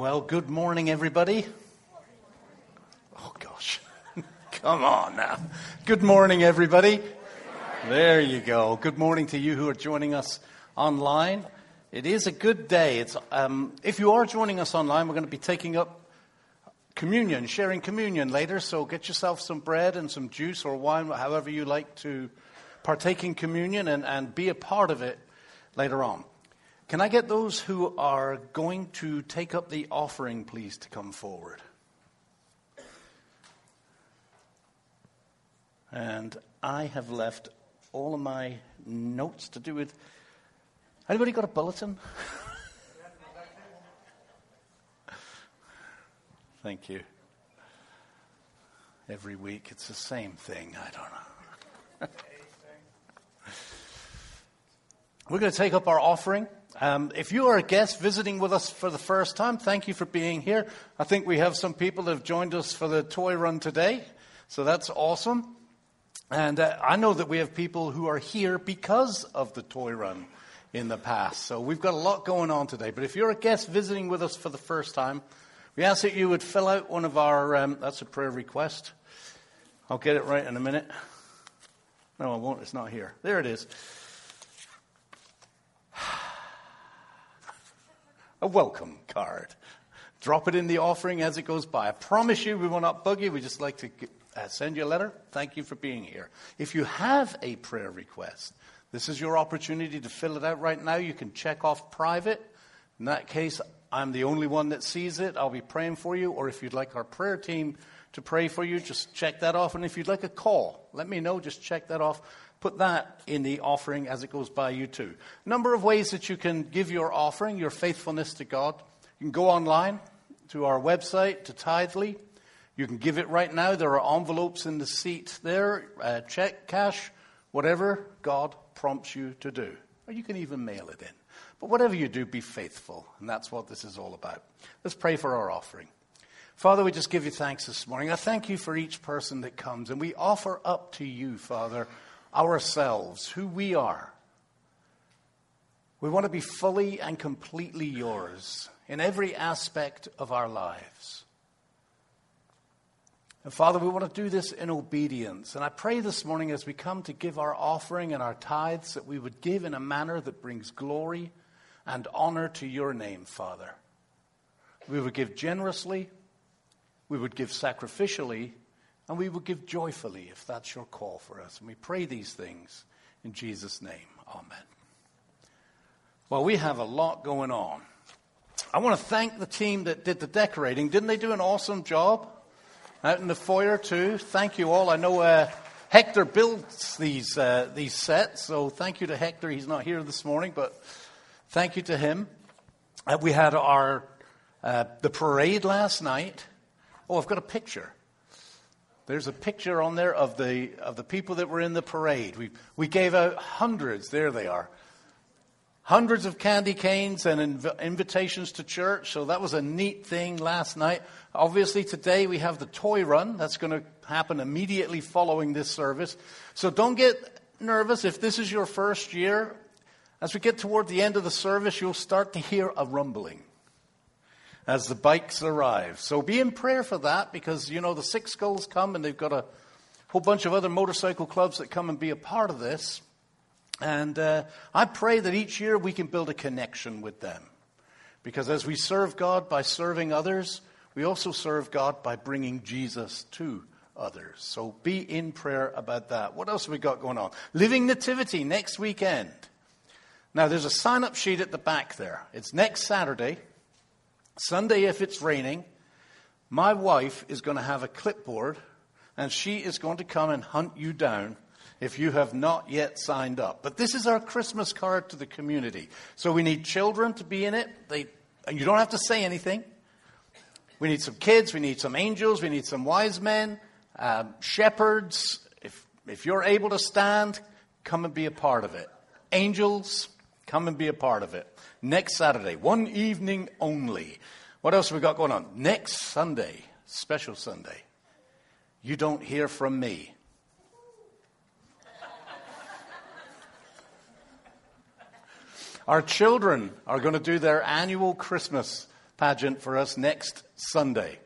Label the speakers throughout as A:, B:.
A: Well, good morning, everybody. Oh, gosh. Come on now. Good morning, everybody. There you go. Good morning to you who are joining us online. It is a good day. Um, if you are joining us online, we're going to be taking up communion, sharing communion later. So get yourself some bread and some juice or wine, however you like to partake in communion and, and be a part of it later on. Can I get those who are going to take up the offering, please, to come forward? And I have left all of my notes to do with. Anybody got a bulletin? Thank you. Every week it's the same thing. I don't know. We're going to take up our offering. Um, if you are a guest visiting with us for the first time, thank you for being here. I think we have some people that have joined us for the toy run today, so that's awesome. And uh, I know that we have people who are here because of the toy run in the past. So we've got a lot going on today. But if you're a guest visiting with us for the first time, we ask that you would fill out one of our, um, that's a prayer request. I'll get it right in a minute. No, I won't. It's not here. There it is. A welcome card. Drop it in the offering as it goes by. I promise you we will not bug you. We just like to uh, send you a letter. Thank you for being here. If you have a prayer request, this is your opportunity to fill it out right now. You can check off private. In that case, I'm the only one that sees it. I'll be praying for you. Or if you'd like our prayer team to pray for you, just check that off. And if you'd like a call, let me know. Just check that off put that in the offering as it goes by you too. Number of ways that you can give your offering, your faithfulness to God. You can go online to our website, to Tithely. You can give it right now. There are envelopes in the seat there, uh, check, cash, whatever God prompts you to do. Or you can even mail it in. But whatever you do, be faithful. And that's what this is all about. Let's pray for our offering. Father, we just give you thanks this morning. I thank you for each person that comes. And we offer up to you, Father, ourselves, who we are. We want to be fully and completely yours in every aspect of our lives. And Father, we want to do this in obedience. And I pray this morning as we come to give our offering and our tithes that we would give in a manner that brings glory and honor to your name, Father. We would give generously, we would give sacrificially, and we will give joyfully if that's your call for us. And we pray these things in Jesus' name. Amen. Well, we have a lot going on. I want to thank the team that did the decorating. Didn't they do an awesome job out in the foyer too? Thank you all. I know uh, Hector builds these uh, these sets, so thank you to Hector. He's not here this morning, but thank you to him. Uh, we had our uh, the parade last night. Oh, I've got a picture. There's a picture on there of the, of the people that were in the parade. We, we gave out hundreds, there they are, hundreds of candy canes and inv- invitations to church. So that was a neat thing last night. Obviously, today we have the toy run. That's going to happen immediately following this service. So don't get nervous if this is your first year. As we get toward the end of the service, you'll start to hear a rumbling as the bikes arrive. So be in prayer for that because, you know, the Six Skulls come and they've got a whole bunch of other motorcycle clubs that come and be a part of this. And uh, I pray that each year we can build a connection with them. Because as we serve God by serving others, we also serve God by bringing Jesus to others. So be in prayer about that. What else have we got going on? Living Nativity next weekend. Now, there's a sign up sheet at the back there. It's next Saturday. Sunday, if it's raining, my wife is going to have a clipboard and she is going to come and hunt you down if you have not yet signed up. But this is our Christmas card to the community. So we need children to be in it. They, and you don't have to say anything. We need some kids, we need some angels, we need some wise men, um, shepherds. If, if you're able to stand, come and be a part of it. Angels, come and be a part of it next Saturday, one evening only. What else have we got going on? Next Sunday, special Sunday, you don't hear from me. Our children are going to do their annual Christmas pageant for us next Sunday.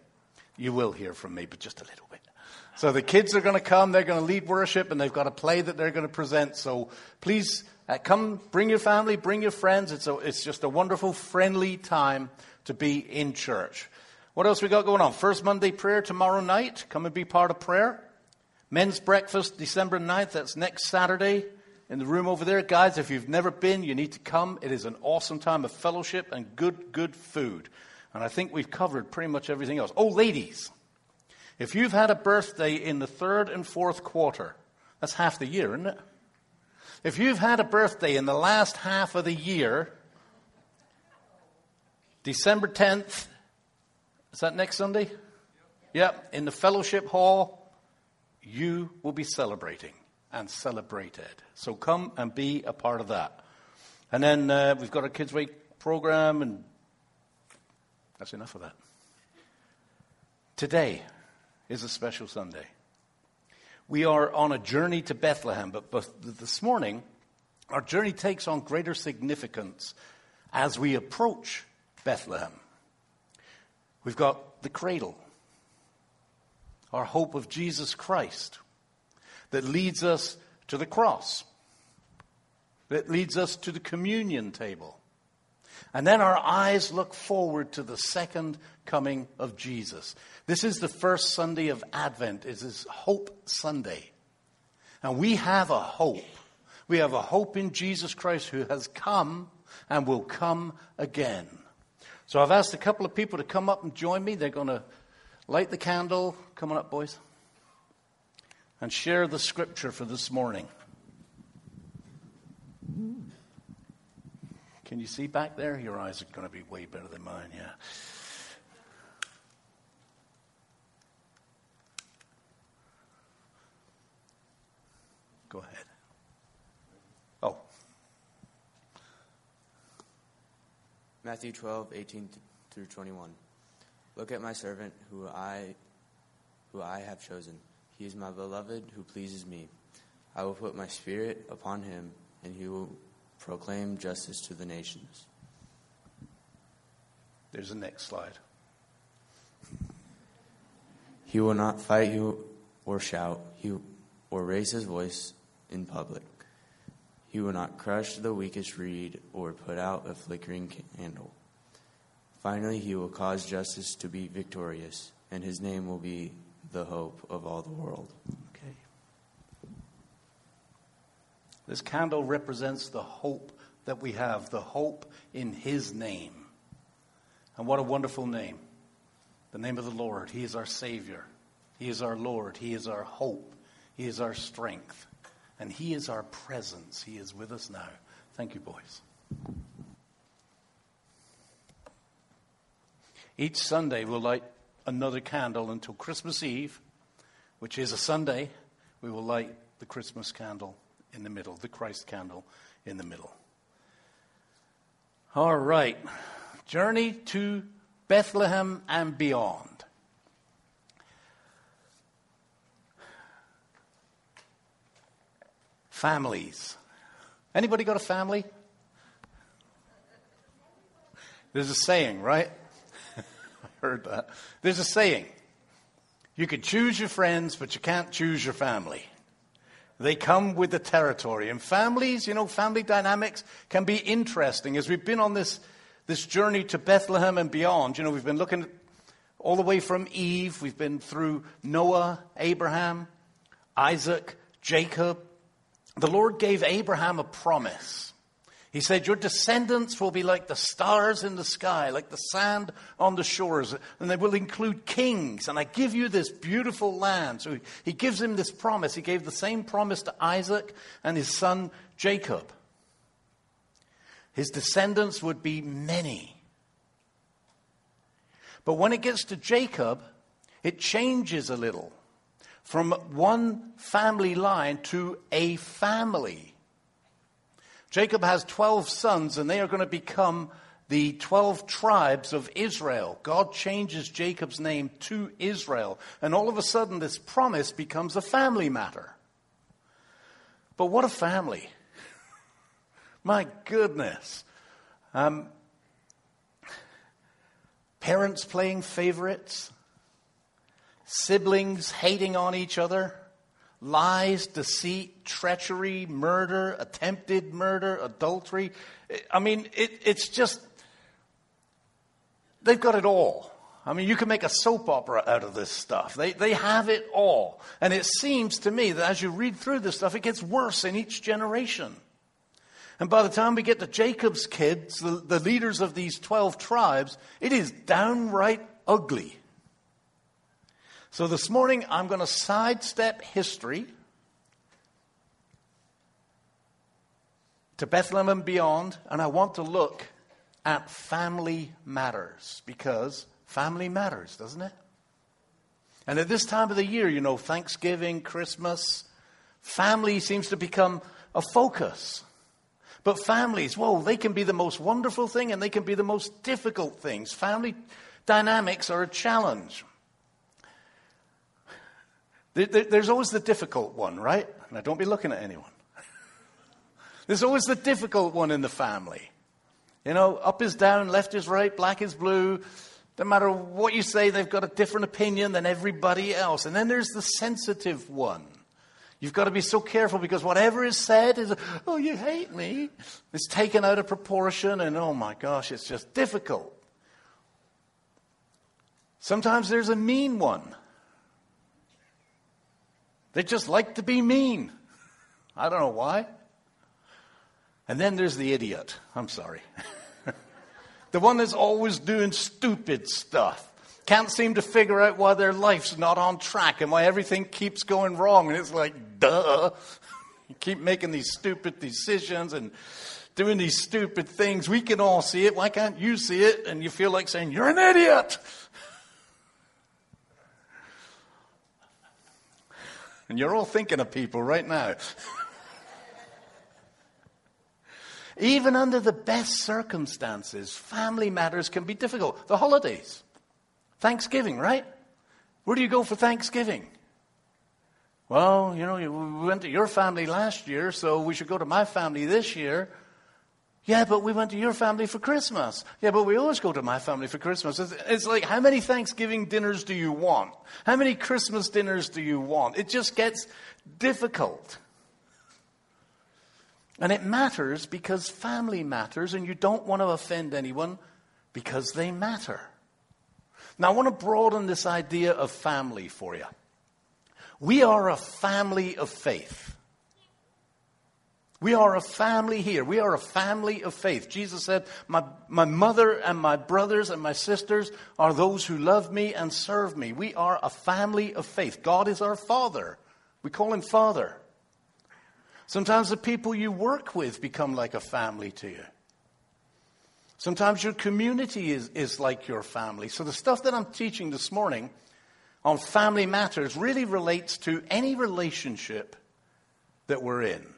A: You will hear from me, but just a little bit. So the kids are going to come, they're going to lead worship, and they've got a play that they're going to present. So please uh, come, bring your family, bring your friends. It's, a, it's just a wonderful, friendly time to be in church. What else we got going on? First Monday prayer tomorrow night. Come and be part of prayer. Men's breakfast December 9th. That's next Saturday in the room over there. Guys, if you've never been, you need to come. It is an awesome time of fellowship and good, good food. And I think we've covered pretty much everything else. Oh, ladies. If you've had a birthday in the third and fourth quarter, that's half the year, isn't it? If you've had a birthday in the last half of the year, December 10th, is that next Sunday? Yep, in the fellowship hall, you will be celebrating and celebrated. So come and be a part of that. And then uh, we've got a Kids Week program, and that's enough of that. Today, is a special Sunday. We are on a journey to Bethlehem, but, this morning, our journey takes on greater significance as we approach Bethlehem. We've got the cradle, our hope of Jesus Christ, that leads us to the cross, that leads us to the communion table. And then our eyes look forward to the second coming of Jesus. This is the first Sunday of Advent. It is Hope Sunday. And we have a hope. We have a hope in Jesus Christ who has come and will come again. So I've asked a couple of people to come up and join me. They're going to light the candle. Come on up, boys. And share the scripture for this morning. Can you see back there? Your eyes are going to be way better than mine, yeah. Go ahead. Oh.
B: Matthew 12, 18 through 21. Look at my servant who I who I have chosen. He is my beloved who pleases me. I will put my spirit upon him, and he will proclaim justice to the nations.
A: There's the next slide.
B: He will not fight you or shout, he, or raise his voice in public. He will not crush the weakest reed or put out a flickering candle. Finally, he will cause justice to be victorious, and his name will be the hope of all the world.
A: Okay. This candle represents the hope that we have, the hope in his name. And what a wonderful name. The name of the Lord. He is our Savior. He is our Lord. He is our hope. He is our strength. And He is our presence. He is with us now. Thank you, boys. Each Sunday, we'll light another candle until Christmas Eve, which is a Sunday. We will light the Christmas candle in the middle, the Christ candle in the middle. All right. Journey to Bethlehem and beyond. Families. Anybody got a family? There's a saying, right? I heard that. There's a saying. You can choose your friends, but you can't choose your family. They come with the territory. And families, you know, family dynamics can be interesting. As we've been on this, this journey to Bethlehem and beyond, you know, we've been looking all the way from Eve, we've been through Noah, Abraham, Isaac, Jacob, the Lord gave Abraham a promise. He said, Your descendants will be like the stars in the sky, like the sand on the shores, and they will include kings. And I give you this beautiful land. So he gives him this promise. He gave the same promise to Isaac and his son Jacob. His descendants would be many. But when it gets to Jacob, it changes a little from one family line to a family. Jacob has 12 sons, and they are going to become the 12 tribes of Israel. God changes Jacob's name to Israel, and all of a sudden, this promise becomes a family matter. But what a family! My goodness. Um, parents playing favorites, siblings hating on each other, lies, deceit, treachery, murder, attempted murder, adultery. I mean, it, it's just, they've got it all. I mean, you can make a soap opera out of this stuff. They, they have it all. And it seems to me that as you read through this stuff, it gets worse in each generation. And by the time we get to Jacob's kids, the, the leaders of these 12 tribes, it is downright ugly. So this morning, I'm going to sidestep history to Bethlehem and beyond, and I want to look at family matters because family matters, doesn't it? And at this time of the year, you know, Thanksgiving, Christmas, family seems to become a focus. But families, whoa, they can be the most wonderful thing and they can be the most difficult things. Family dynamics are a challenge. There's always the difficult one, right? Now, don't be looking at anyone. There's always the difficult one in the family. You know, up is down, left is right, black is blue. No matter what you say, they've got a different opinion than everybody else. And then there's the sensitive one. You've got to be so careful because whatever is said is, oh, you hate me. It's taken out of proportion, and oh my gosh, it's just difficult. Sometimes there's a mean one. They just like to be mean. I don't know why. And then there's the idiot. I'm sorry. the one that's always doing stupid stuff. Can't seem to figure out why their life's not on track and why everything keeps going wrong. And it's like, duh. You keep making these stupid decisions and doing these stupid things. We can all see it. Why can't you see it? And you feel like saying, You're an idiot. And you're all thinking of people right now. Even under the best circumstances, family matters can be difficult. The holidays, Thanksgiving, right? Where do you go for Thanksgiving? Well, you know, we went to your family last year, so we should go to my family this year. Yeah, but we went to your family for Christmas. Yeah, but we always go to my family for Christmas. It's, it's, like, how many Thanksgiving dinners do you want? How many Christmas dinners do you want? It just gets difficult. And it matters because family matters, and you don't want to offend anyone because they matter. Now, I want to broaden this idea of family for you. We are a family of faith. We are a family here. We are a family of faith. Jesus said, my, my mother and my brothers and my sisters are those who love me and serve me. We are a family of faith. God is our Father. We call Him Father. Sometimes the people you work with become like a family to you. Sometimes your community is, is like your family. So the stuff that I'm teaching this morning on family matters really relates to any relationship that we're in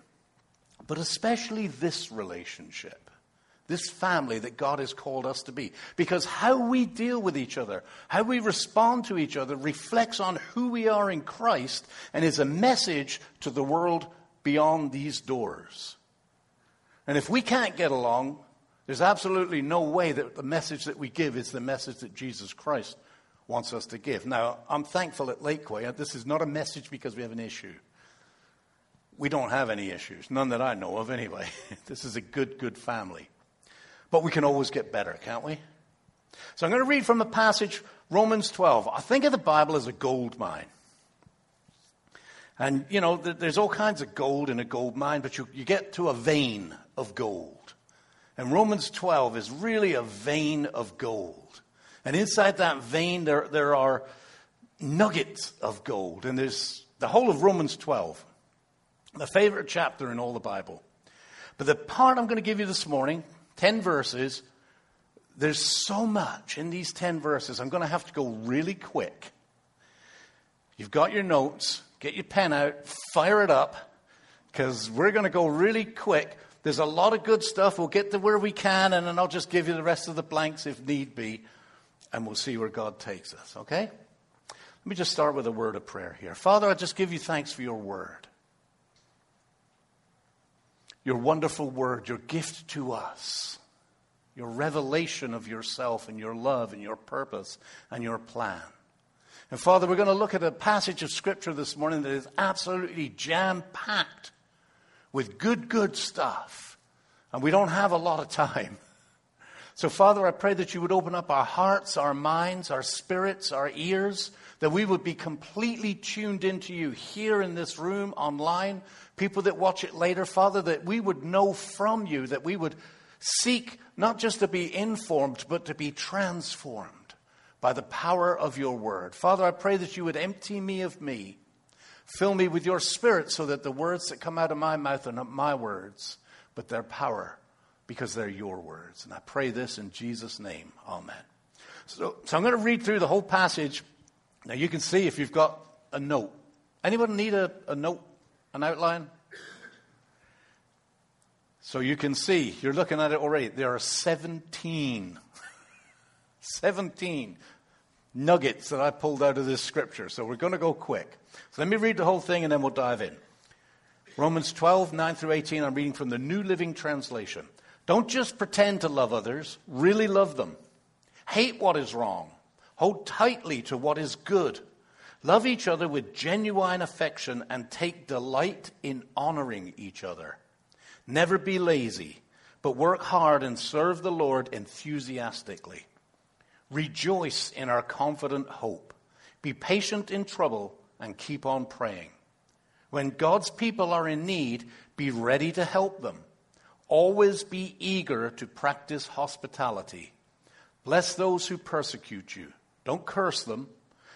A: but especially this relationship, this family that God has called us to be. Because how we deal with each other, how we respond to each other, reflects on who we are in Christ and is a message to the world beyond these doors. And if we can't get along, there's absolutely no way that the message that we give is the message that Jesus Christ wants us to give. Now, I'm thankful at Lakeway. This is not a message because we have an issue we don't have any issues. None that I know of, anyway. this is a good, good family. But we can always get better, can't we? So I'm going to read from the passage, Romans 12. I think of the Bible as a gold mine. And, you know, there's all kinds of gold in a gold mine, but you, you get to a vein of gold. And Romans 12 is really a vein of gold. And inside that vein, there, there are nuggets of gold. And there's the whole of Romans 12 my favorite chapter in all the Bible. But the part I'm going to give you this morning, 10 verses, there's so much in these 10 verses. I'm going to have to go really quick. You've got your notes, get your pen out, fire it up, because we're going to go really quick. There's a lot of good stuff. We'll get to where we can, and then I'll just give you the rest of the blanks if need be, and we'll see where God takes us, okay? Let me just start with a word of prayer here. Father, I just give you thanks for your word your wonderful word, your gift to us. your revelation of yourself and your love and your purpose and your plan. And Father, we're going to look at a passage of Scripture this morning that is absolutely jam packed with good, good stuff. And we don't have a lot of time. So, Father, I pray that you would open up our hearts, our minds, our spirits, our ears, that we would be completely tuned into you here in this room, online, people that watch it later, Father, that we would know from you, that we would seek not just to be informed, but to be transformed by the power of your word. Father, I pray that you would empty me of me, fill me with your spirit so that the words that come out of my mouth are not my words, but their power because they're your words. And I pray this in Jesus' name. Amen. So, so I'm going to read through the whole passage. Now you can see if you've got a note. Anyone need a, a note, an outline? So you can see, you're looking at it already. There are 17, 17 nuggets that I pulled out of this scripture. So we're going to go quick. So let me read the whole thing and then we'll dive in. Romans 12, 9 through 18, I'm reading from the New Living Translation. Don't just pretend to love others, really love them. Hate what is wrong. Hold tightly to what is good. Love each other with genuine affection and take delight in honoring each other. Never be lazy, but work hard and serve the Lord enthusiastically. Rejoice in our confident hope. Be patient in trouble and keep on praying. When God's people are in need, be ready to help them. Always be eager to practice hospitality. Bless those who persecute you. Don't curse them.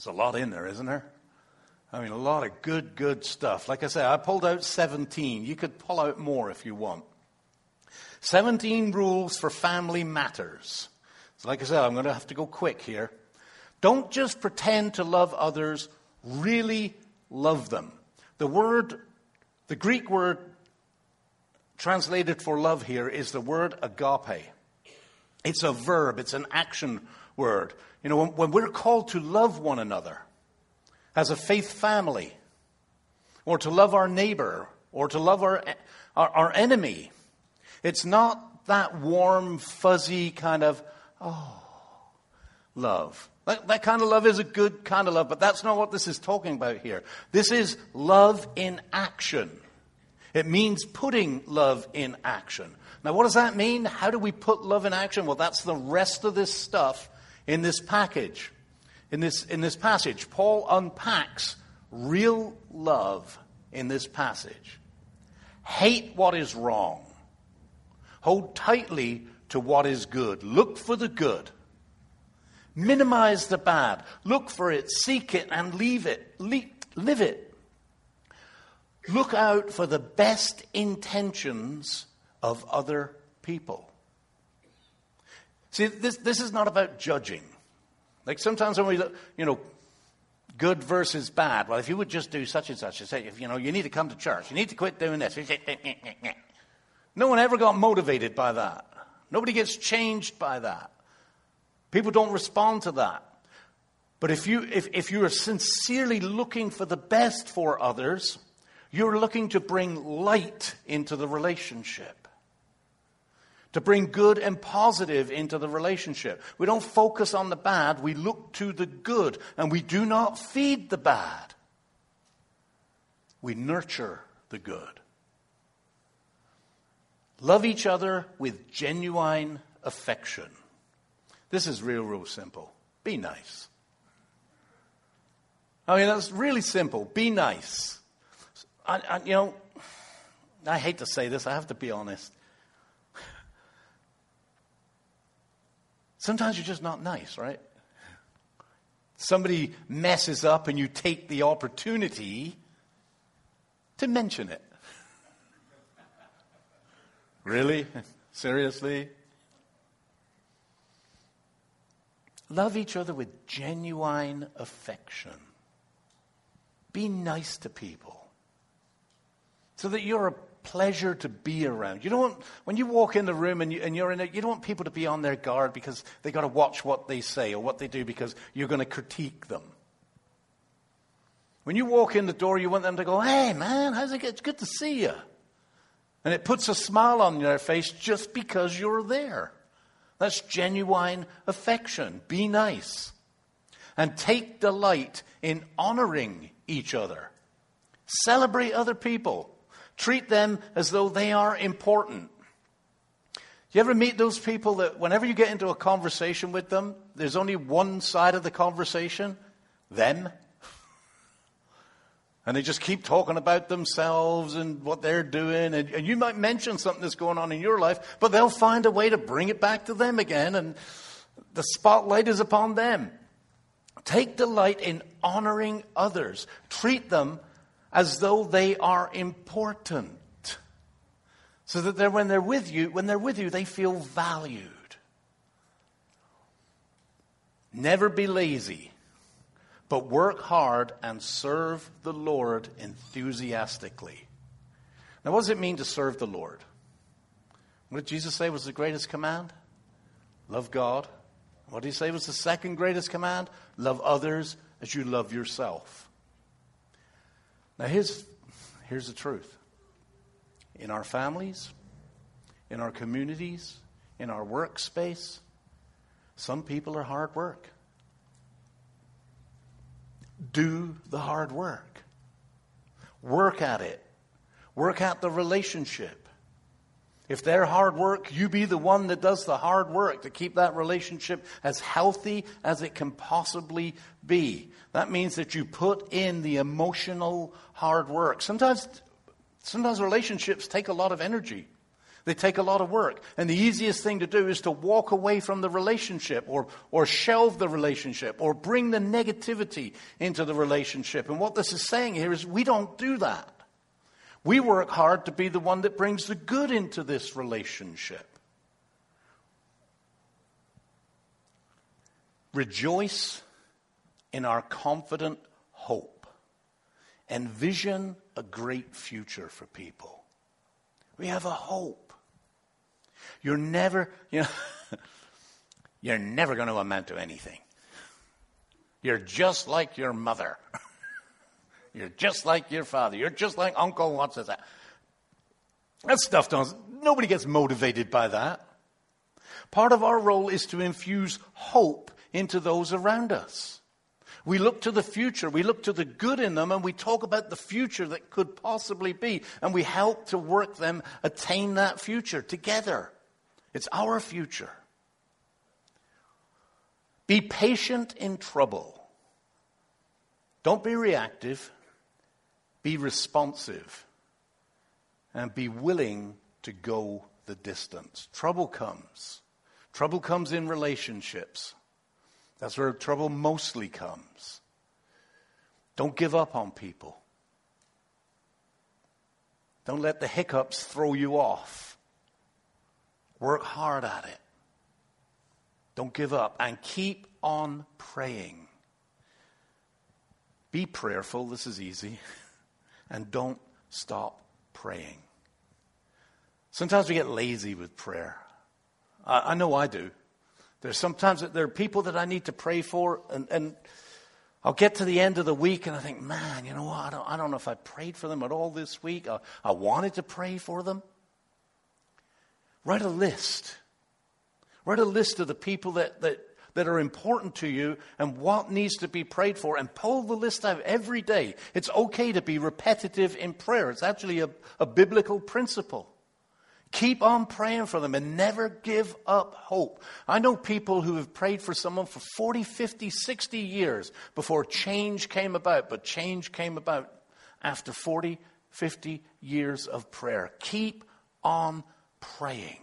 A: There's a lot in there, isn't there? I mean, a lot of good, good stuff. Like I say, I pulled out 17. You could pull out more if you want. 17 rules for family matters. So like I said, I'm going to have to go quick here. Don't just pretend to love others, really love them. The word, the Greek word translated for love here is the word agape. It's a verb, it's an action word. You know, when, when we're called to love one another as a faith family, or to love our neighbor, or to love our, our, our enemy, it's not that warm, fuzzy kind of, oh, love. That, that kind of love is a good kind of love, but that's not what this is talking about here. This is love in action. It means putting love in action. Now, what does that mean? How do we put love in action? Well, that's the rest of this stuff in this package. In this, in this passage, Paul unpacks real love in this passage. Hate what is wrong. Hold tightly to what is good. Look for the good. Minimize the bad. Look for it, seek it, and leave it. live it. Look out for the best intentions of other people. See, this, this is not about judging. Like sometimes when we look, you know, good versus bad. Well, if you would just do such and such, and say, if, you know, you need to come to church, you need to quit doing this. No one ever got motivated by that. Nobody gets changed by that. People don't respond to that. But if you, if, if you are sincerely looking for the best for others, you're looking to bring light into the relationship, to bring good and positive into the relationship. We don't focus on the bad, we look to the good, and we do not feed the bad. We nurture the good. Love each other with genuine affection. This is real, real simple. Be nice. I mean, that's really simple. Be nice. I, I, you know, I hate to say this, I have to be honest. Sometimes you're just not nice, right? Somebody messes up and you take the opportunity to mention it. Really? Seriously? Love each other with genuine affection. Be nice to people so that you're a pleasure to be around. You don't want, when you walk in the room and, you, you're in it, you don't want people to be on their guard because they've got to watch what they say or what they do because you're going to critique them. When you walk in the door, you want them to go, hey man, how's it? It's good to see you. And it puts a smile on their face just because you're there. That's genuine affection. Be nice. And take delight in honoring each other. Celebrate other people. Treat them as though they are important. You ever meet those people that whenever you get into a conversation with them, there's only one side of the conversation? Them. And they just keep talking about themselves and what they're doing. And, and, you might mention something that's going on in your life, but they'll find a way to bring it back to them again. And the spotlight is upon them. Take delight in honoring others. Treat them as though they are important. So that they're, when they're with you, when they're with you, they feel valued. Never be lazy but work hard and serve the Lord enthusiastically. Now, what does it mean to serve the Lord? What did Jesus say was the greatest command? Love God. What did he say was the second greatest command? Love others as you love yourself. Now, here's, here's the truth in our families, in our communities, in our workspace, some people are hard work do the hard work. Work at it. Work at the relationship. If they're hard work, you be the one that does the hard work to keep that relationship as healthy as it can possibly be. That means that you put in the emotional hard work. Sometimes, sometimes relationships take a lot of energy. They take a lot of work. And the easiest thing to do is to walk away from the relationship or, or shelve the relationship or bring the negativity into the relationship. And what this is saying here is we don't do that. We work hard to be the one that brings the good into this relationship. Rejoice in our confident hope. Envision a great future for people. We have a hope. You're never, you know, you're never going to amount to anything. You're just like your mother. You're just like your father. You're just like Uncle what's that. That stuff doesn't, nobody gets motivated by that. Part of our role is to infuse hope into those around us. We look to the future, we look to the good in them, and we talk about the future that could possibly be, and we help to work them attain that future together. It's our future. Be patient in trouble. Don't be reactive. Be responsive. And be willing to go the distance. Trouble comes. Trouble comes in relationships. That's where trouble mostly comes. Don't give up on people. Don't let the hiccups throw you off. Work hard at it. Don't give up and keep on praying. Be prayerful. This is easy. And don't stop praying. Sometimes we get lazy with prayer. I, I know I do. There's sometimes there are people that I need to pray for, and, and I'll get to the end of the week and I think, man, you know what? I don't, I don't know if I prayed for them at all this week. I, I wanted to pray for them. Write a list. Write a list of the people that, that, that are important to you and what needs to be prayed for and pull the list out every day. It's okay to be repetitive in prayer. It's actually a, a biblical principle. Keep on praying for them and never give up hope. I know people who have prayed for someone for 40, 50, 60 years before change came about, but change came about after 40, 50 years of prayer. Keep on praying.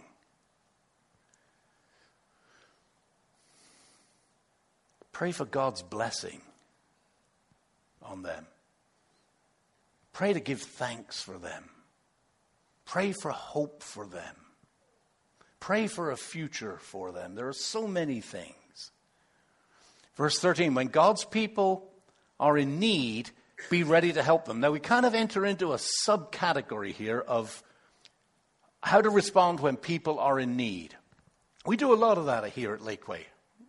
A: Pray for God's blessing on them. Pray to give thanks for them. Pray for hope for them. Pray for a future for them. There are so many things. Verse 13 When God's people are in need, be ready to help them. Now, we kind of enter into a subcategory here of how to respond when people are in need. We do a lot of that here at Lakeway.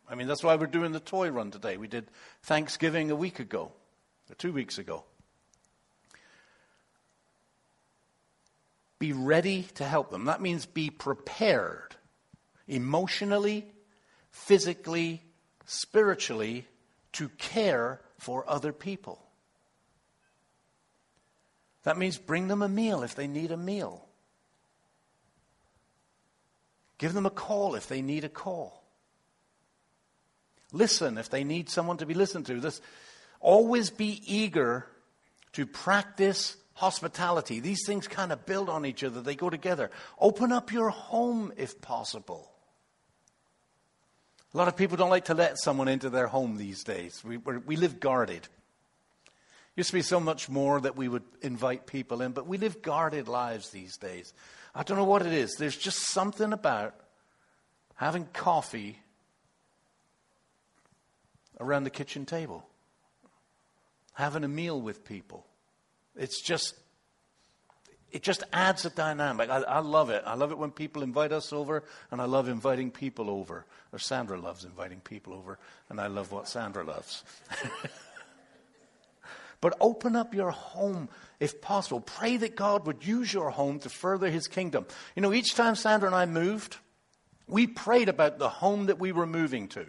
A: I mean, that's why we're doing the toy run today. We did Thanksgiving a week ago, or two weeks ago. Be ready to help them. That means be prepared emotionally, physically, spiritually to care for other people. That means bring them a meal if they need a meal. Give them a call if they need a call. Listen if they need someone to be listened to. This, always be eager to practice hospitality. These things kind of build on each other, they go together. Open up your home if possible. A lot of people don't like to let someone into their home these days. We, we live guarded. Used to be so much more that we would invite people in, but we live guarded lives these days. I don't know what it is. There's just something about having coffee around the kitchen table, having a meal with people. It's just, it just adds a dynamic. I, I, love it. I love it when people invite us over, and I love inviting people over. Or Sandra loves inviting people over, and I love what Sandra loves. but open up your home if possible. Pray that God would use your home to further his kingdom. You know, each time Sandra and I moved, we prayed about the home that we were moving to.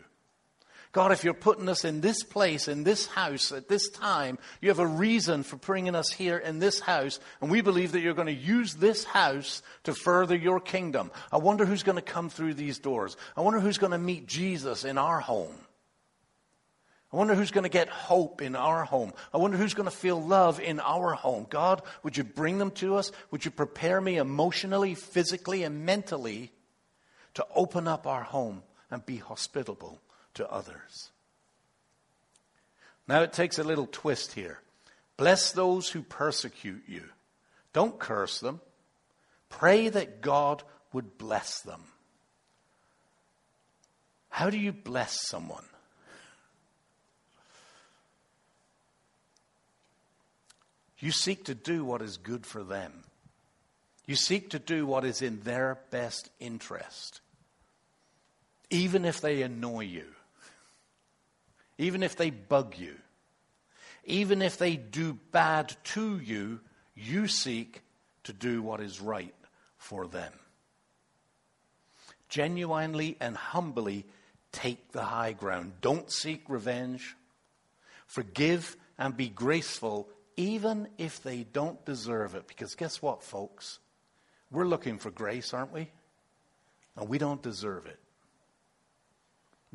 A: God, if you're putting us in this place, in this house, at this time, you have a reason for bringing us here in this house, and we believe that you're going to use this house to further your kingdom. I wonder who's going to come through these doors. I wonder who's going to meet Jesus in our home. I wonder who's going to get hope in our home. I wonder who's going to feel love in our home. God, would you bring them to us? Would you prepare me emotionally, physically, and mentally to open up our home and be hospitable to others. Now it takes a little twist here. Bless those who persecute you. Don't curse them. Pray that God would bless them. How do you bless someone? You seek to do what is good for them. You seek to do what is in their best interest, even if they annoy you even if they bug you, even if they do bad to you, you seek to do what is right for them. Genuinely and humbly take the high ground. Don't seek revenge. Forgive and be graceful, even if they don't deserve it. Because guess what, folks? We're looking for grace, aren't we? And we don't deserve it.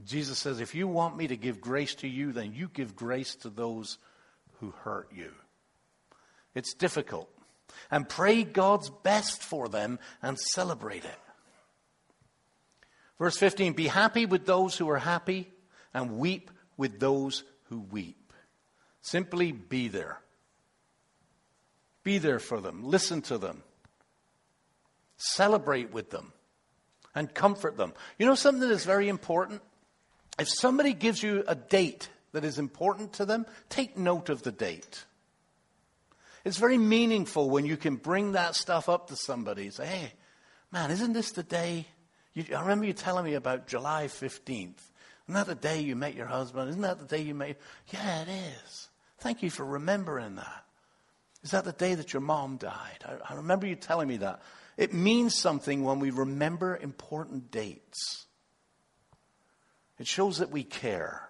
A: Jesus says, if you want me to give grace to you, then you give grace to those who hurt you. It's difficult. And pray God's best for them and celebrate it. Verse 15 Be happy with those who are happy and weep with those who weep. Simply be there. Be there for them. Listen to them. Celebrate with them and comfort them. You know something that's very important? If somebody gives you a date that is important to them, take note of the date. It's very meaningful when you can bring that stuff up to somebody. and Say, hey, man, isn't this the day? You, I remember you telling me about July 15th. Isn't that the day you met your husband? Isn't that the day you met? Yeah, it is. Thank you for remembering that. Is that the day that your mom died? I, I remember you telling me that. It means something when we remember important dates. It shows that we care.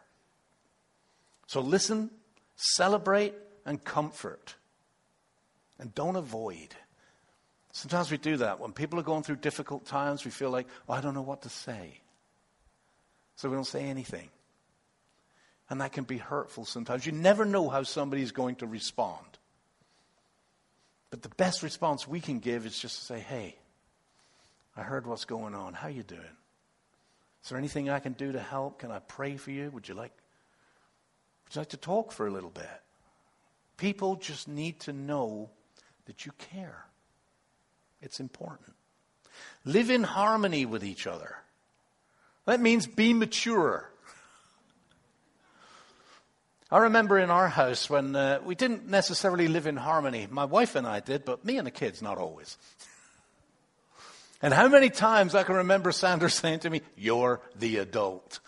A: So listen, celebrate, and comfort. And don't avoid. Sometimes we do that. When people are going through difficult times, we feel like, oh, I don't know what to say. So we don't say anything. And that can be hurtful sometimes. You never know how somebody's going to respond. But the best response we can give is just to say, hey, I heard what's going on. How you doing? Is there anything I can do to help? Can I pray for you? Would you like, would you like to talk for a little bit? People just need to know that you care. It's important. Live in harmony with each other. That means be mature. I remember in our house when uh, we didn't necessarily live in harmony. My wife and I did, but me and the kids, not always. and how many times I can remember Sandra saying to me, You're the adult.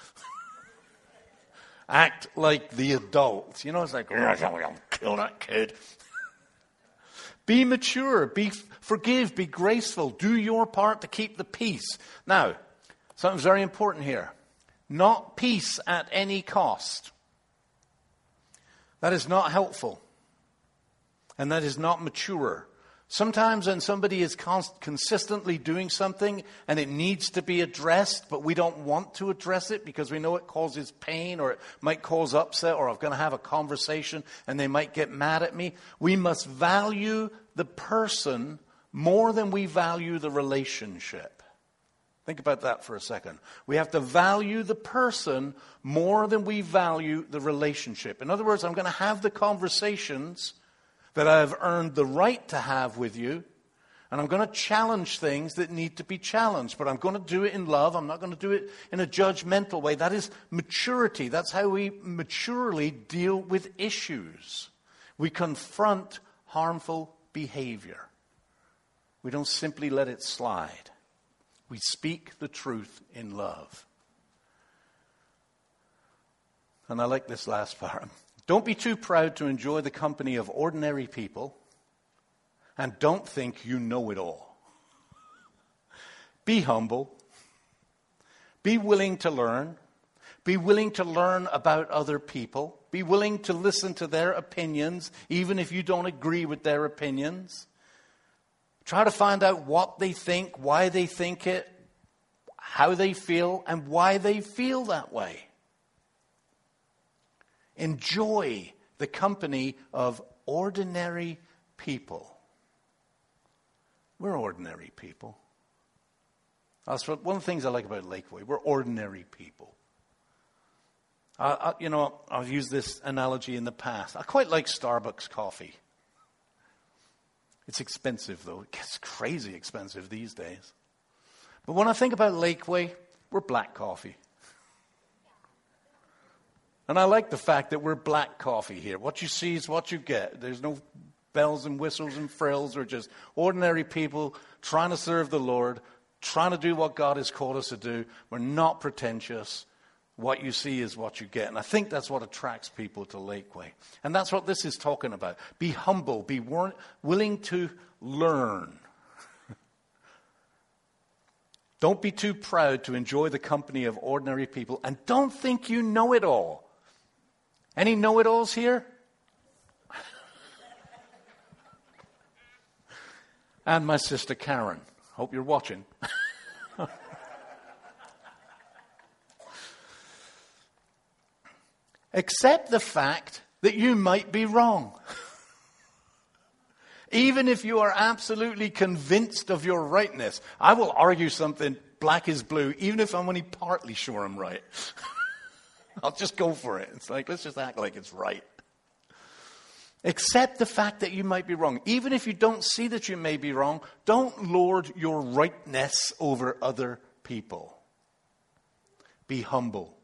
A: Act like the adult. You know, it's like, oh, kill that kid. be mature, be forgive, be graceful, do your part to keep the peace. Now, something's very important here. Not peace at any cost. That is not helpful. And that is not mature. Sometimes when somebody is consistently doing something and it needs to be addressed, but we don't want to address it because we know it causes pain or it might cause upset or I'm going to have a conversation and they might get mad at me, we must value the person more than we value the relationship. Think about that for a second. We have to value the person more than we value the relationship. In other words, I'm going to have the conversations that I have earned the right to have with you, and I'm going to challenge things that need to be challenged, but I'm going to do it in love. I'm not going to do it in a judgmental way. That is maturity. That's how we maturely deal with issues. We confront harmful behavior. We don't simply let it slide. We speak the truth in love. And I like this last part. Don't be too proud to enjoy the company of ordinary people, and don't think you know it all. Be humble. Be willing to learn. Be willing to learn about other people. Be willing to listen to their opinions, even if you don't agree with their opinions. Try to find out what they think, why they think it, how they feel, and why they feel that way. Enjoy the company of ordinary people. We're ordinary people. That's what, one of the things I like about Lakeway. We're ordinary people. I, I, you know, I've used this analogy in the past. I quite like Starbucks coffee. It's expensive, though. It gets crazy expensive these days. But when I think about Lakeway, we're black coffee. And I like the fact that we're black coffee here. What you see is what you get. There's no bells and whistles and frills. We're just ordinary people trying to serve the Lord, trying to do what God has called us to do. We're not pretentious. What you see is what you get. And I think that's what attracts people to Lakeway. And that's what this is talking about. Be humble, be willing to learn. don't be too proud to enjoy the company of ordinary people, and don't think you know it all. Any know it alls here? and my sister Karen. Hope you're watching. Accept the fact that you might be wrong. Even if you are absolutely convinced of your rightness, I will argue something black is blue, even if I'm only partly sure I'm right. I'll just go for it. It's like, let's just act like it's right. Accept the fact that you might be wrong. Even if you don't see that you may be wrong, don't lord your rightness over other people. Be humble.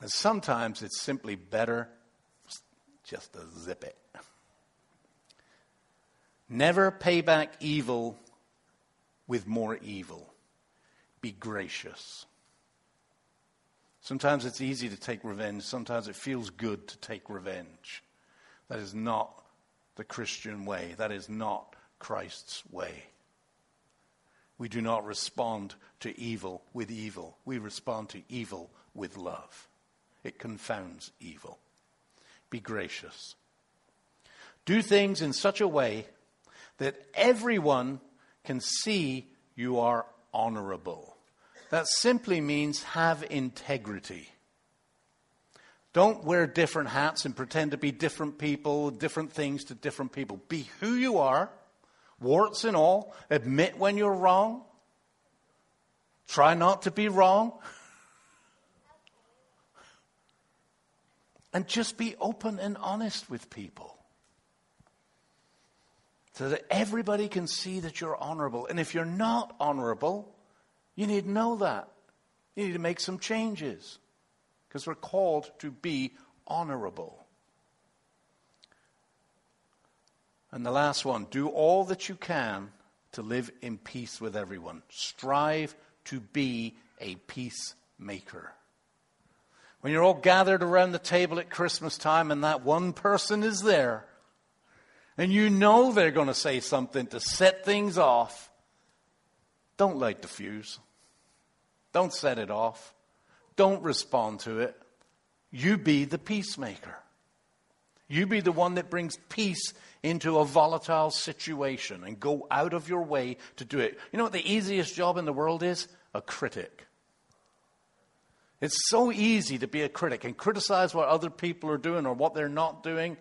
A: And sometimes it's simply better just to zip it. Never pay back evil with more evil. Be gracious. Sometimes it's easy to take revenge. Sometimes it feels good to take revenge. That is not the Christian way. That is not Christ's way. We do not respond to evil with evil. We respond to evil with love. It confounds evil. Be gracious. Do things in such a way that everyone can see you are honorable. That simply means have integrity. Don't wear different hats and pretend to be different people, different things to different people. Be who you are, warts and all. Admit when you're wrong. Try not to be wrong. And just be open and honest with people so that everybody can see that you're honorable. And if you're not honorable, you need to know that. You need to make some changes because we're called to be honorable. And the last one do all that you can to live in peace with everyone. Strive to be a peacemaker. When you're all gathered around the table at Christmas time and that one person is there, and you know they're going to say something to set things off, don't light the fuse. Don't set it off. Don't respond to it. You be the peacemaker. You be the one that brings peace into a volatile situation and go out of your way to do it. You know what the easiest job in the world is? A critic. It's so easy to be a critic and criticize what other people are doing or what they're not doing.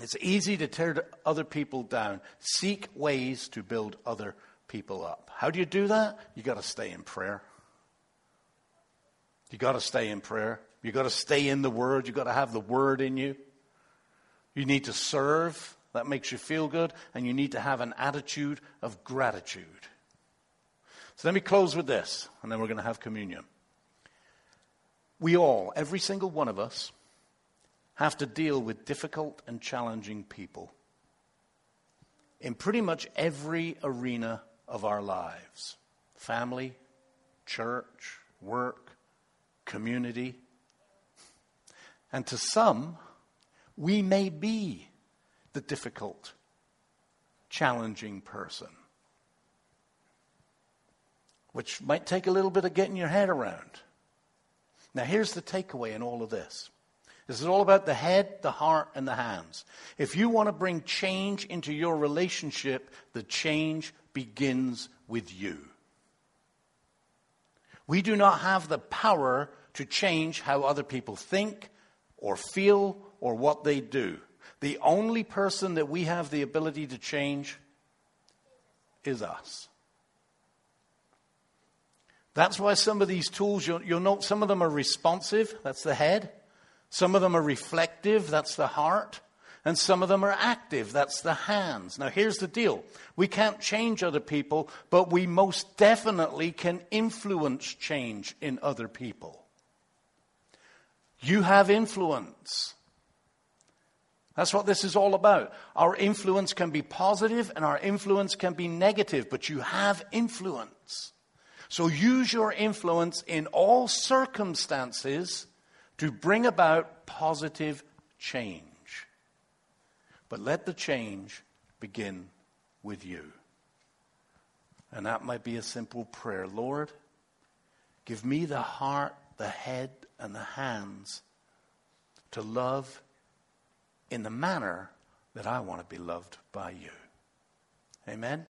A: It's easy to tear other people down. Seek ways to build other people up. How do you do that? You got to stay in prayer. You got to stay in prayer. You got to stay in the Word. You got to have the Word in you. You need to serve. That makes you feel good. And you need to have an attitude of gratitude. So let me close with this, and then we're going to have communion. We all, every single one of us, have to deal with difficult and challenging people in pretty much every arena of our lives family, church, work, community. And to some, we may be the difficult, challenging person, which might take a little bit of getting your head around. Now, here's the takeaway in all of this. This is all about the head, the heart, and the hands. If you want to bring change into your relationship, the change begins with you. We do not have the power to change how other people think or feel or what they do. The only person that we have the ability to change is us. That's why some of these tools, you'll, you'll note some of them are responsive, that's the head. Some of them are reflective, that's the heart. And some of them are active, that's the hands. Now, here's the deal we can't change other people, but we most definitely can influence change in other people. You have influence. That's what this is all about. Our influence can be positive and our influence can be negative, but you have influence. So use your influence in all circumstances to bring about positive change. But let the change begin with you. And that might be a simple prayer Lord, give me the heart, the head, and the hands to love in the manner that I want to be loved by you. Amen.